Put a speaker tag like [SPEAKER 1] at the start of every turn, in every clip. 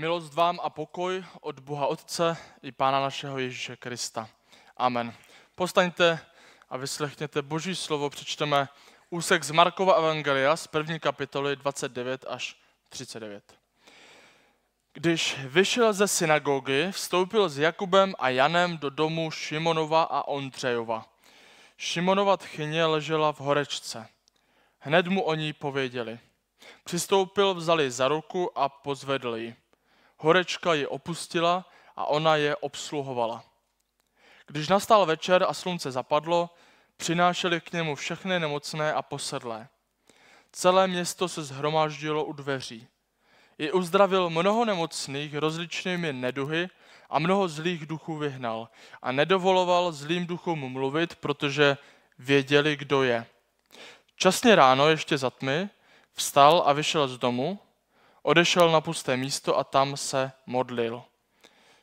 [SPEAKER 1] Milost vám a pokoj od Boha Otce i Pána našeho Ježíše Krista. Amen. Postaňte a vyslechněte Boží slovo. Přečteme úsek z Markova Evangelia z první kapitoly 29 až 39. Když vyšel ze synagogy, vstoupil s Jakubem a Janem do domu Šimonova a Ondřejova. Šimonova tchyně ležela v horečce. Hned mu o ní pověděli. Přistoupil, vzali za ruku a pozvedl ji. Horečka ji opustila a ona je obsluhovala. Když nastal večer a slunce zapadlo, přinášeli k němu všechny nemocné a posedlé. Celé město se zhromáždilo u dveří. I uzdravil mnoho nemocných rozličnými neduhy a mnoho zlých duchů vyhnal a nedovoloval zlým duchům mluvit, protože věděli, kdo je. Časně ráno, ještě za tmy, vstal a vyšel z domu, odešel na pusté místo a tam se modlil.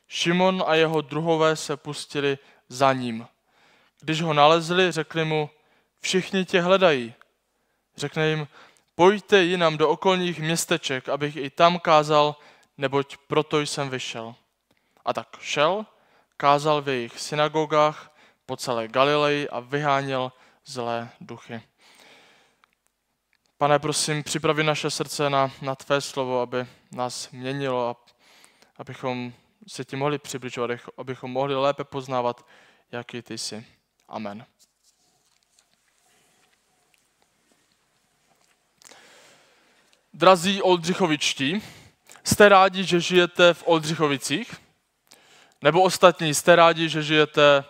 [SPEAKER 1] Šimon a jeho druhové se pustili za ním. Když ho nalezli, řekli mu, všichni tě hledají. Řekne jim, pojďte jinam do okolních městeček, abych i tam kázal, neboť proto jsem vyšel. A tak šel, kázal v jejich synagogách po celé Galileji a vyháněl zlé duchy. Pane, prosím, připravi naše srdce na, na tvé slovo, aby nás měnilo a abychom se ti mohli přibližovat, abychom mohli lépe poznávat, jaký ty jsi. Amen. Drazí Oldřichovičtí, jste rádi, že žijete v Oldřichovicích? Nebo ostatní, jste rádi, že žijete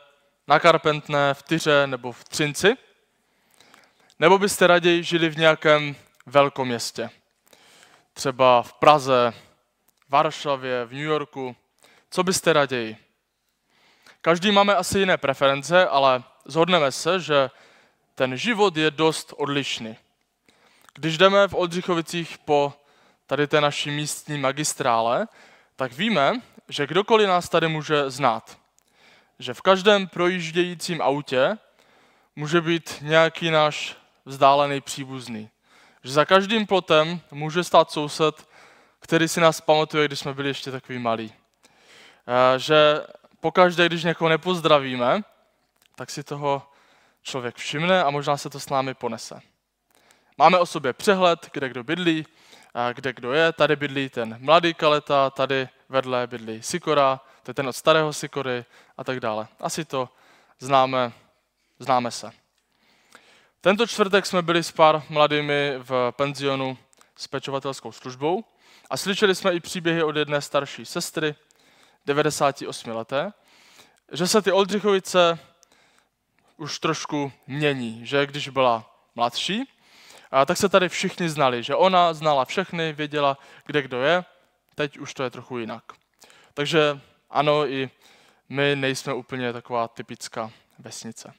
[SPEAKER 1] na Karpentné, v Tyře nebo v Třinci? Nebo byste raději žili v nějakém velkoměstě? Třeba v Praze, Varšavě, v New Yorku. Co byste raději? Každý máme asi jiné preference, ale zhodneme se, že ten život je dost odlišný. Když jdeme v Oldřichovicích po tady té naší místní magistrále, tak víme, že kdokoliv nás tady může znát. Že v každém projíždějícím autě může být nějaký náš vzdálený příbuzný. Že za každým plotem může stát soused, který si nás pamatuje, když jsme byli ještě takový malí. Eh, že pokaždé, když někoho nepozdravíme, tak si toho člověk všimne a možná se to s námi ponese. Máme o sobě přehled, kde kdo bydlí, kde kdo je. Tady bydlí ten mladý kaleta, tady vedle bydlí Sikora, to je ten od starého Sikory a tak dále. Asi to známe, známe se. Tento čtvrtek jsme byli s pár mladými v penzionu s pečovatelskou službou a slyšeli jsme i příběhy od jedné starší sestry, 98 leté, že se ty Oldřichovice už trošku mění, že když byla mladší, a tak se tady všichni znali, že ona znala všechny, věděla, kde kdo je, teď už to je trochu jinak. Takže ano, i my nejsme úplně taková typická vesnice.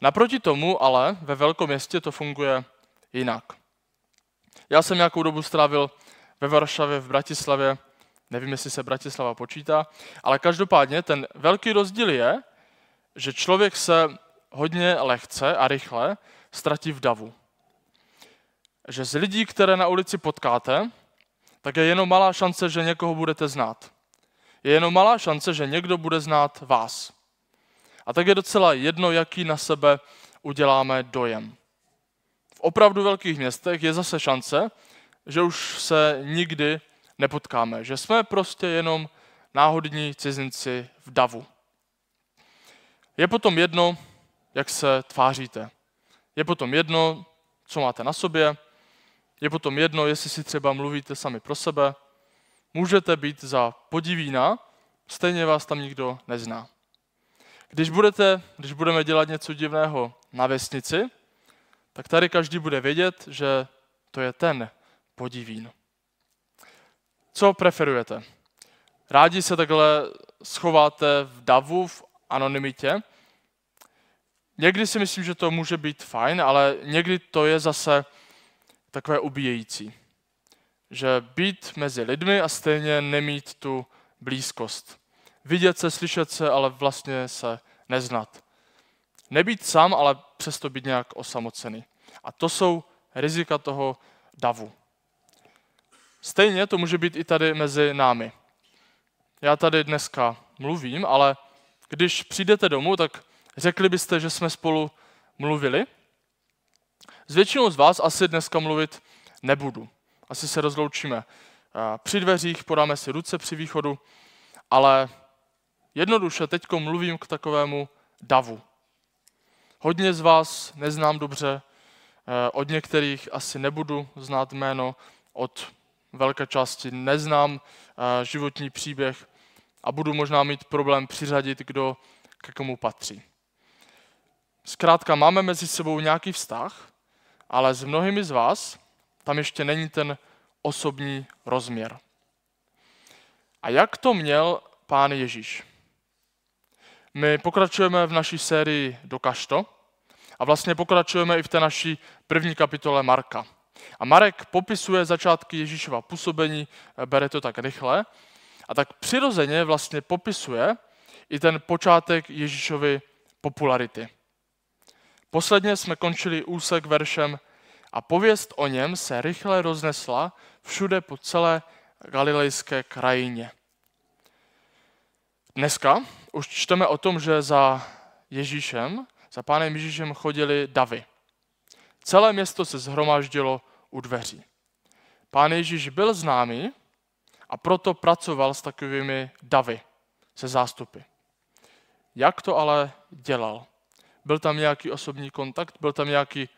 [SPEAKER 1] Naproti tomu ale ve velkom městě to funguje jinak. Já jsem nějakou dobu strávil ve Varšavě, v Bratislavě, nevím, jestli se Bratislava počítá, ale každopádně ten velký rozdíl je, že člověk se hodně lehce a rychle ztratí v davu. Že z lidí, které na ulici potkáte, tak je jenom malá šance, že někoho budete znát. Je jenom malá šance, že někdo bude znát vás. A tak je docela jedno, jaký na sebe uděláme dojem. V opravdu velkých městech je zase šance, že už se nikdy nepotkáme, že jsme prostě jenom náhodní cizinci v davu. Je potom jedno, jak se tváříte. Je potom jedno, co máte na sobě. Je potom jedno, jestli si třeba mluvíte sami pro sebe. Můžete být za podivína, stejně vás tam nikdo nezná. Když, budete, když budeme dělat něco divného na vesnici, tak tady každý bude vědět, že to je ten podivín. Co preferujete? Rádi se takhle schováte v davu, v anonymitě. Někdy si myslím, že to může být fajn, ale někdy to je zase takové ubíjející. Že být mezi lidmi a stejně nemít tu blízkost. Vidět se, slyšet se, ale vlastně se neznat. Nebýt sám, ale přesto být nějak osamocený. A to jsou rizika toho davu. Stejně to může být i tady mezi námi. Já tady dneska mluvím, ale když přijdete domů, tak řekli byste, že jsme spolu mluvili. S většinou z vás asi dneska mluvit nebudu. Asi se rozloučíme při dveřích, podáme si ruce při východu, ale jednoduše teď mluvím k takovému davu. Hodně z vás neznám dobře, eh, od některých asi nebudu znát jméno, od velké části neznám eh, životní příběh a budu možná mít problém přiřadit, kdo k komu patří. Zkrátka máme mezi sebou nějaký vztah, ale s mnohými z vás tam ještě není ten osobní rozměr. A jak to měl pán Ježíš? My pokračujeme v naší sérii Dokaž to a vlastně pokračujeme i v té naší první kapitole Marka. A Marek popisuje začátky Ježíšova působení, bere to tak rychle, a tak přirozeně vlastně popisuje i ten počátek Ježíšovy popularity. Posledně jsme končili úsek veršem a pověst o něm se rychle roznesla všude po celé galilejské krajině. Dneska už čteme o tom, že za Ježíšem, za pánem Ježíšem chodili davy. Celé město se zhromáždilo u dveří. Pán Ježíš byl známý a proto pracoval s takovými davy, se zástupy. Jak to ale dělal? Byl tam nějaký osobní kontakt? Byl tam nějaký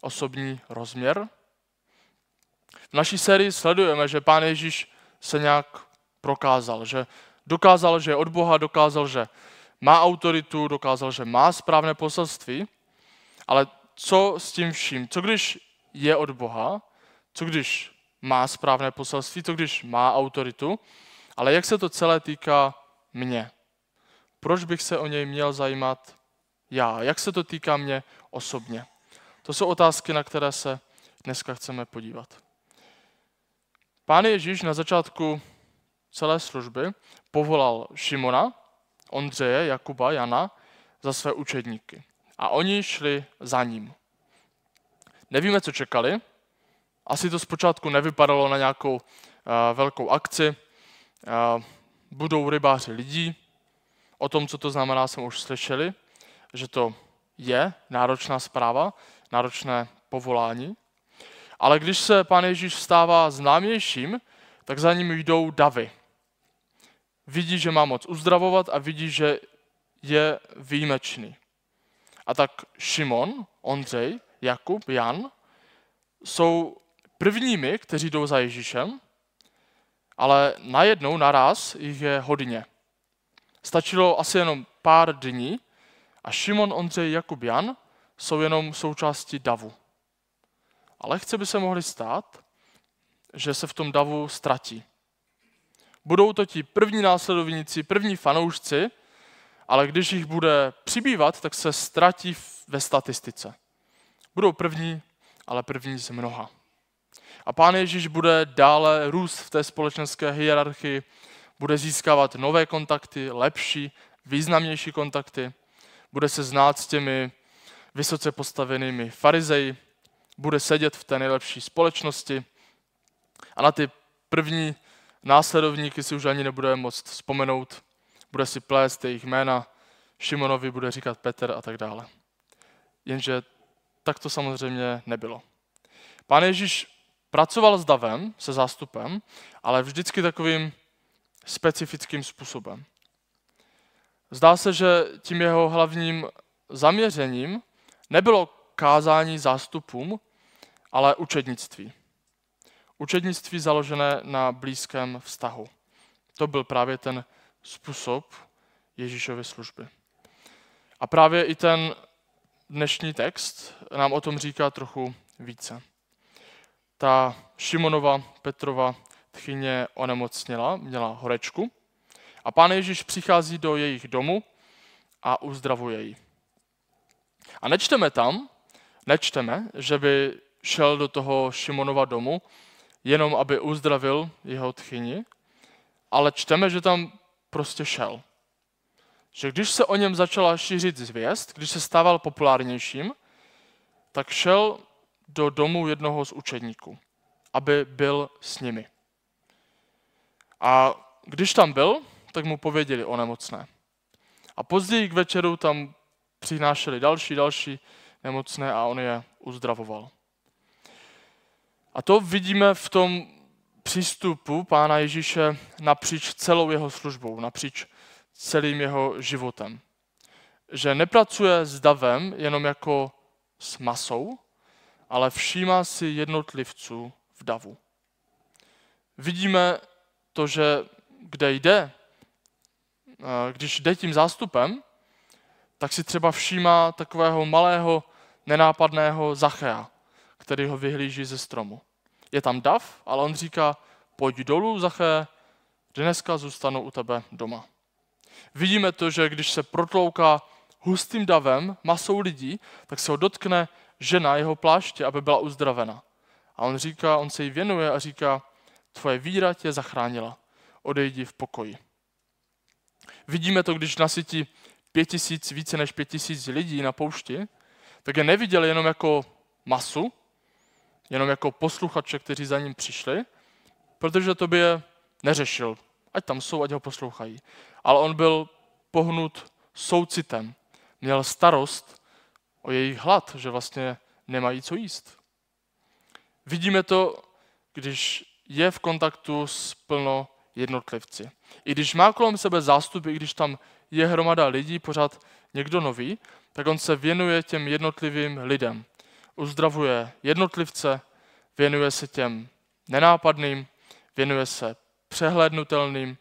[SPEAKER 1] osobní rozměr? V naší sérii sledujeme, že Pán Ježíš se nějak prokázal, že dokázal, že je od Boha, dokázal, že má autoritu, dokázal, že má správné poselství, ale co s tím vším? Co když je od Boha? Co když má správné poselství? Co když má autoritu? Ale jak se to celé týká mě? Proč bych se o něj měl zajímat já? Jak se to týká mě osobně? To jsou otázky, na které se dneska chceme podívat. Pán Ježíš na začátku celé služby povolal Šimona, Ondřeje, Jakuba, Jana za své učedníky. A oni šli za ním. Nevíme, co čekali. Asi to zpočátku nevypadalo na nějakou uh, velkou akci. Uh, budou rybáři lidí. O tom, co to znamená, jsme už slyšeli, že to je náročná zpráva, náročné povolání. Ale když se pán Ježíš stává známějším, tak za ním jdou davy. Vidí, že má moc uzdravovat a vidí, že je výjimečný. A tak Šimon, Ondřej, Jakub, Jan jsou prvními, kteří jdou za Ježíšem, ale najednou naraz jich je hodně. Stačilo asi jenom pár dní a Šimon, Ondřej, Jakub, Jan jsou jenom součástí davu. Ale chce by se mohli stát, že se v tom davu ztratí. Budou to ti první následovníci, první fanoušci, ale když jich bude přibývat, tak se ztratí ve statistice. Budou první, ale první z mnoha. A pán Ježíš bude dále růst v té společenské hierarchii, bude získávat nové kontakty, lepší, významnější kontakty, bude se znát s těmi vysoce postavenými farizeji, bude sedět v té nejlepší společnosti a na ty první následovníky si už ani nebude moct vzpomenout, bude si plést jejich jména, Šimonovi bude říkat Petr a tak dále. Jenže tak to samozřejmě nebylo. Pán Ježíš pracoval s davem, se zástupem, ale vždycky takovým specifickým způsobem. Zdá se, že tím jeho hlavním zaměřením nebylo kázání zástupům, ale učednictví. Učednictví založené na blízkém vztahu. To byl právě ten způsob Ježíšovy služby. A právě i ten dnešní text nám o tom říká trochu více. Ta Šimonova Petrova tchyně onemocněla, měla horečku a pán Ježíš přichází do jejich domu a uzdravuje ji. A nečteme tam, nečteme, že by šel do toho Šimonova domu, jenom aby uzdravil jeho tchyni, ale čteme, že tam prostě šel. Že když se o něm začala šířit zvěst, když se stával populárnějším, tak šel do domu jednoho z učedníků, aby byl s nimi. A když tam byl, tak mu pověděli o nemocné. A později k večeru tam přinášeli další, další nemocné a on je uzdravoval. A to vidíme v tom přístupu Pána Ježíše napříč celou jeho službou, napříč celým jeho životem. Že nepracuje s davem jenom jako s masou, ale všímá si jednotlivců v davu. Vidíme to, že kde jde, když jde tím zástupem, tak si třeba všímá takového malého, nenápadného Zachea, který ho vyhlíží ze stromu. Je tam dav, ale on říká, pojď dolů, Zaché, dneska zůstanu u tebe doma. Vidíme to, že když se protlouká hustým davem, masou lidí, tak se ho dotkne žena jeho pláště, aby byla uzdravena. A on říká, on se jí věnuje a říká, tvoje víra tě zachránila, odejdi v pokoji. Vidíme to, když nasytí pět tisíc, více než pět tisíc lidí na poušti, tak je neviděl jenom jako masu, jenom jako posluchače, kteří za ním přišli, protože to by je neřešil. Ať tam jsou, ať ho poslouchají. Ale on byl pohnut soucitem. Měl starost o jejich hlad, že vlastně nemají co jíst. Vidíme to, když je v kontaktu s plno jednotlivci. I když má kolem sebe zástupy, i když tam je hromada lidí, pořád někdo nový, tak on se věnuje těm jednotlivým lidem. Uzdravuje jednotlivce, věnuje se těm nenápadným, věnuje se přehlednutelným,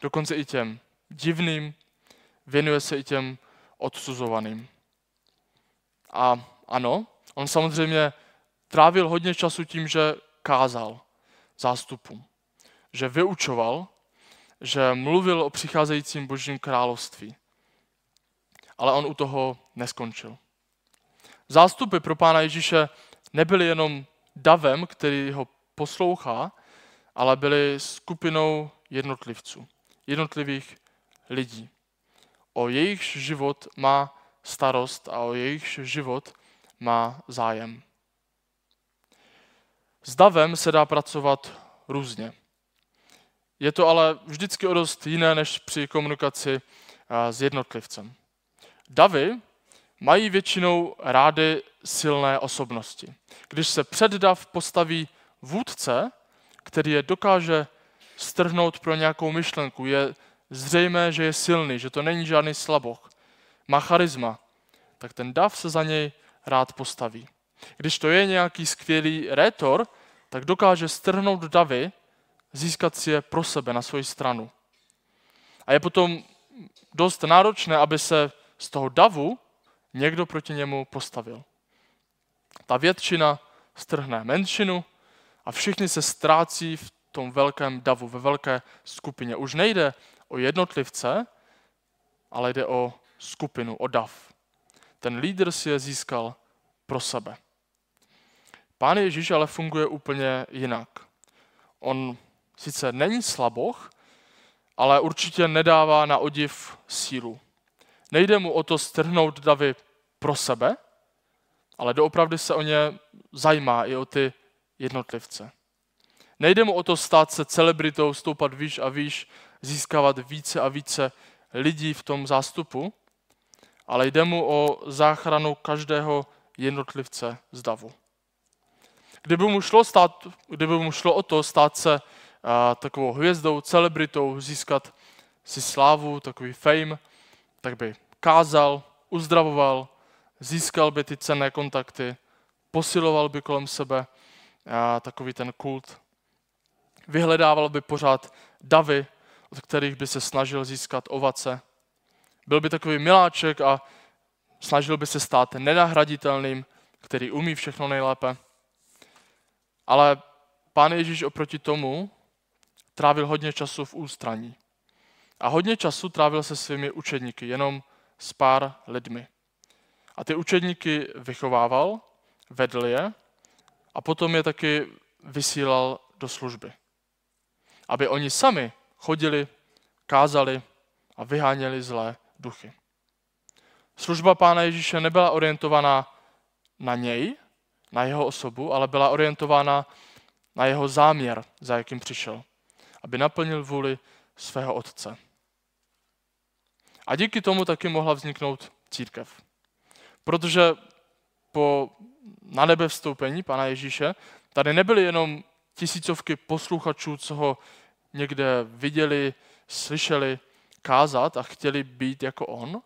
[SPEAKER 1] dokonce i těm divným, věnuje se i těm odsuzovaným. A ano, on samozřejmě trávil hodně času tím, že kázal zástupům, že vyučoval, že mluvil o přicházejícím božím království. Ale on u toho neskončil. Zástupy pro pána Ježíše nebyly jenom davem, který ho poslouchá, ale byli skupinou jednotlivců, jednotlivých lidí. O jejich život má starost a o jejich život má zájem. S davem se dá pracovat různě. Je to ale vždycky o dost jiné než při komunikaci s jednotlivcem. Davy mají většinou rády silné osobnosti. Když se před dav postaví vůdce, který je dokáže strhnout pro nějakou myšlenku, je zřejmé, že je silný, že to není žádný slaboch, má charisma, tak ten dav se za něj rád postaví. Když to je nějaký skvělý rétor, tak dokáže strhnout davy, získat si je pro sebe na svoji stranu. A je potom dost náročné, aby se z toho davu někdo proti němu postavil. Ta většina strhne menšinu a všichni se ztrácí v tom velkém davu, ve velké skupině. Už nejde o jednotlivce, ale jde o skupinu, o dav. Ten lídr si je získal pro sebe. Pán Ježíš ale funguje úplně jinak. On sice není slaboch, ale určitě nedává na odiv sílu. Nejde mu o to strhnout davy pro sebe, ale doopravdy se o ně zajímá i o ty jednotlivce. Nejde mu o to stát se celebritou, stoupat výš a výš, získávat více a více lidí v tom zástupu, ale jde mu o záchranu každého jednotlivce z davu. Kdyby mu šlo, stát, kdyby mu šlo o to stát se a, takovou hvězdou, celebritou, získat si slávu, takový fame, tak by kázal, uzdravoval, získal by ty cenné kontakty, posiloval by kolem sebe takový ten kult. Vyhledával by pořád davy, od kterých by se snažil získat ovace. Byl by takový miláček a snažil by se stát nenahraditelným, který umí všechno nejlépe. Ale pán Ježíš oproti tomu trávil hodně času v ústraní. A hodně času trávil se svými učedníky, jenom s pár lidmi. A ty učedníky vychovával, vedl je a potom je taky vysílal do služby. Aby oni sami chodili, kázali a vyháněli zlé duchy. Služba Pána Ježíše nebyla orientovaná na něj, na jeho osobu, ale byla orientována na jeho záměr, za jakým přišel. aby naplnil vůli svého otce. A díky tomu taky mohla vzniknout církev. Protože po na nebe vstoupení Pana Ježíše tady nebyly jenom tisícovky posluchačů, co ho někde viděli, slyšeli kázat a chtěli být jako on,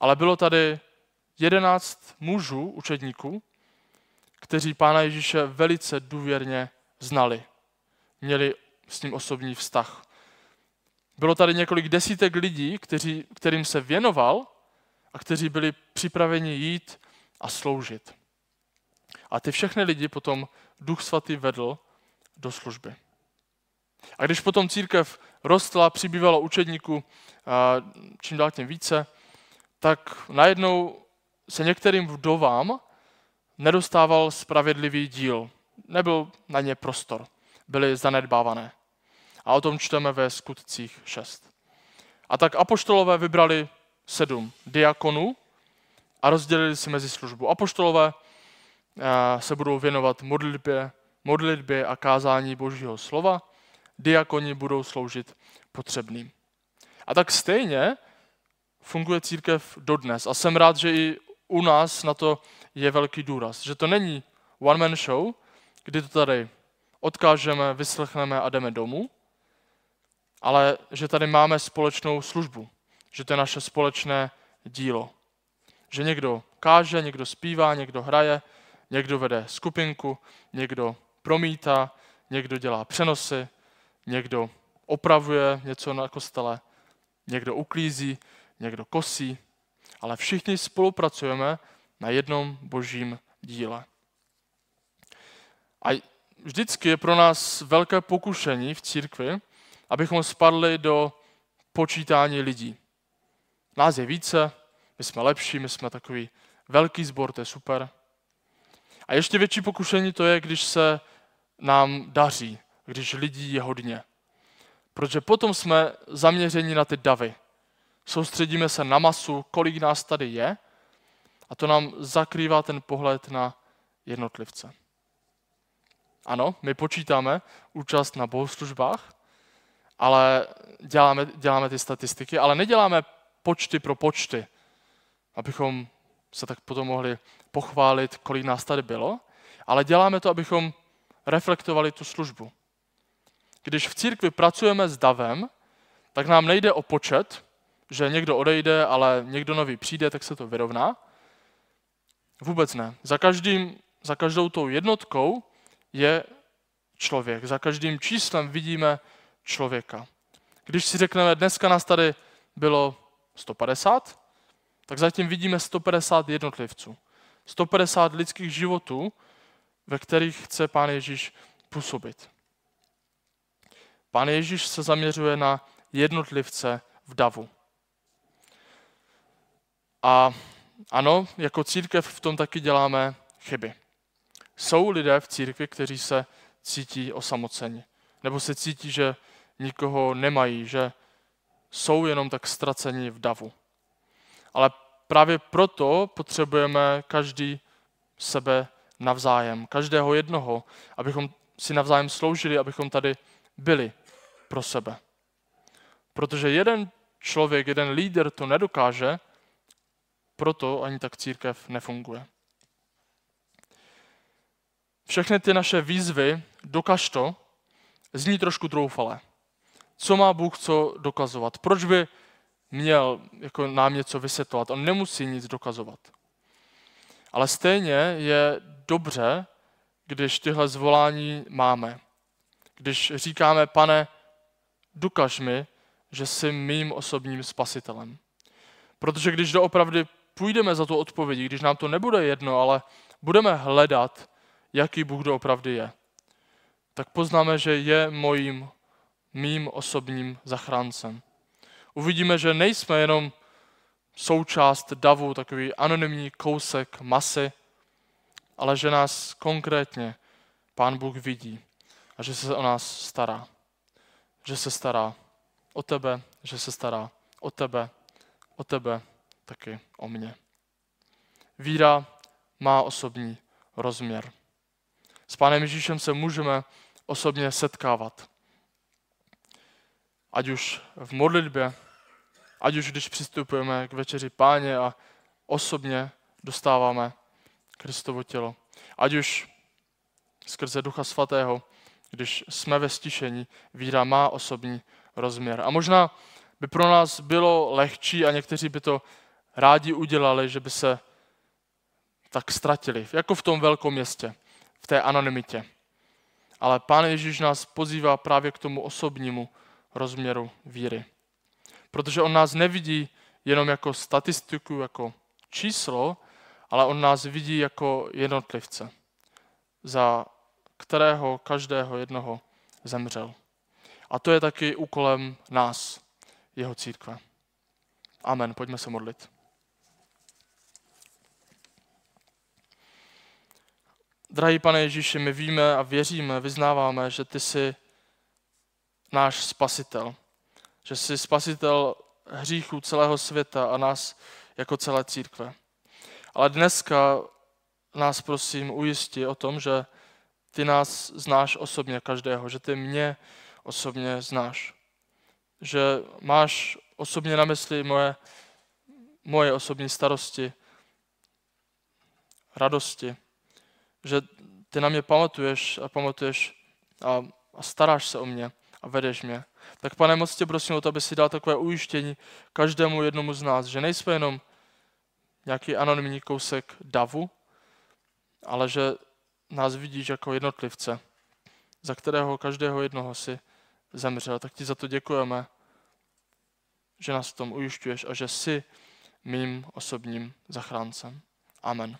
[SPEAKER 1] ale bylo tady jedenáct mužů, učedníků, kteří Pána Ježíše velice důvěrně znali. Měli s ním osobní vztah. Bylo tady několik desítek lidí, kteří, kterým se věnoval a kteří byli připraveni jít a sloužit. A ty všechny lidi potom Duch Svatý vedl do služby. A když potom církev rostla, přibývalo učedníků čím dál tím více, tak najednou se některým vdovám nedostával spravedlivý díl. Nebyl na ně prostor. Byly zanedbávané. A o tom čteme ve skutcích 6. A tak apoštolové vybrali sedm diakonů a rozdělili si mezi službu. Apoštolové eh, se budou věnovat modlitbě, modlitbě a kázání Božího slova, diakoni budou sloužit potřebným. A tak stejně funguje církev dodnes. A jsem rád, že i u nás na to je velký důraz. Že to není one-man show, kdy to tady odkážeme, vyslechneme a jdeme domů, ale že tady máme společnou službu, že to je naše společné dílo. Že někdo káže, někdo zpívá, někdo hraje, někdo vede skupinku, někdo promítá, někdo dělá přenosy, někdo opravuje něco na kostele, někdo uklízí, někdo kosí, ale všichni spolupracujeme na jednom božím díle. A vždycky je pro nás velké pokušení v církvi, abychom spadli do počítání lidí. Nás je více, my jsme lepší, my jsme takový velký sbor, to je super. A ještě větší pokušení to je, když se nám daří, když lidí je hodně. Protože potom jsme zaměřeni na ty davy. Soustředíme se na masu, kolik nás tady je, a to nám zakrývá ten pohled na jednotlivce. Ano, my počítáme účast na bohoslužbách, ale děláme, děláme ty statistiky, ale neděláme počty pro počty, abychom se tak potom mohli pochválit, kolik nás tady bylo, ale děláme to, abychom reflektovali tu službu. Když v církvi pracujeme s davem, tak nám nejde o počet, že někdo odejde, ale někdo nový přijde, tak se to vyrovná. Vůbec ne. Za, každým, za každou tou jednotkou je člověk. Za každým číslem vidíme člověka. Když si řekneme, dneska nás tady bylo 150, tak zatím vidíme 150 jednotlivců. 150 lidských životů, ve kterých chce Pán Ježíš působit. Pán Ježíš se zaměřuje na jednotlivce v davu. A ano, jako církev v tom taky děláme chyby. Jsou lidé v církvi, kteří se cítí osamoceni. Nebo se cítí, že nikoho nemají, že jsou jenom tak ztraceni v davu. Ale právě proto potřebujeme každý sebe navzájem, každého jednoho, abychom si navzájem sloužili, abychom tady byli pro sebe. Protože jeden člověk, jeden líder to nedokáže, proto ani tak církev nefunguje. Všechny ty naše výzvy, dokaž to, zní trošku troufale. Co má Bůh co dokazovat? Proč by měl jako nám něco vysvětlovat? On nemusí nic dokazovat. Ale stejně je dobře, když tyhle zvolání máme. Když říkáme, pane, dokaž mi, že jsi mým osobním spasitelem. Protože když doopravdy půjdeme za tu odpovědí, když nám to nebude jedno, ale budeme hledat, jaký Bůh doopravdy je, tak poznáme, že je mojím, mým osobním zachráncem. Uvidíme, že nejsme jenom součást davu, takový anonymní kousek masy, ale že nás konkrétně Pán Bůh vidí a že se o nás stará. Že se stará o tebe, že se stará o tebe, o tebe taky o mě. Víra má osobní rozměr. S Pánem Ježíšem se můžeme osobně setkávat. Ať už v modlitbě, ať už když přistupujeme k večeři páně a osobně dostáváme Kristovo tělo. Ať už skrze Ducha Svatého, když jsme ve stišení, víra má osobní rozměr. A možná by pro nás bylo lehčí a někteří by to rádi udělali, že by se tak ztratili, jako v tom velkom městě, v té anonymitě. Ale Pán Ježíš nás pozývá právě k tomu osobnímu rozměru víry. Protože on nás nevidí jenom jako statistiku, jako číslo, ale on nás vidí jako jednotlivce, za kterého každého jednoho zemřel. A to je taky úkolem nás, jeho církve. Amen. Pojďme se modlit. Drahý pane Ježíši, my víme a věříme, vyznáváme, že ty jsi náš spasitel. Že jsi spasitel hříchů celého světa a nás jako celé církve. Ale dneska nás prosím ujisti o tom, že ty nás znáš osobně každého, že ty mě osobně znáš. Že máš osobně na mysli moje, moje osobní starosti, radosti, že ty na mě pamatuješ a pamatuješ a, a staráš se o mě a vedeš mě. Tak pane, moc tě prosím o to, aby si dal takové ujištění každému jednomu z nás, že nejsme jenom nějaký anonymní kousek davu, ale že nás vidíš jako jednotlivce, za kterého každého jednoho si zemřel. Tak ti za to děkujeme, že nás v tom ujišťuješ a že jsi mým osobním zachráncem. Amen.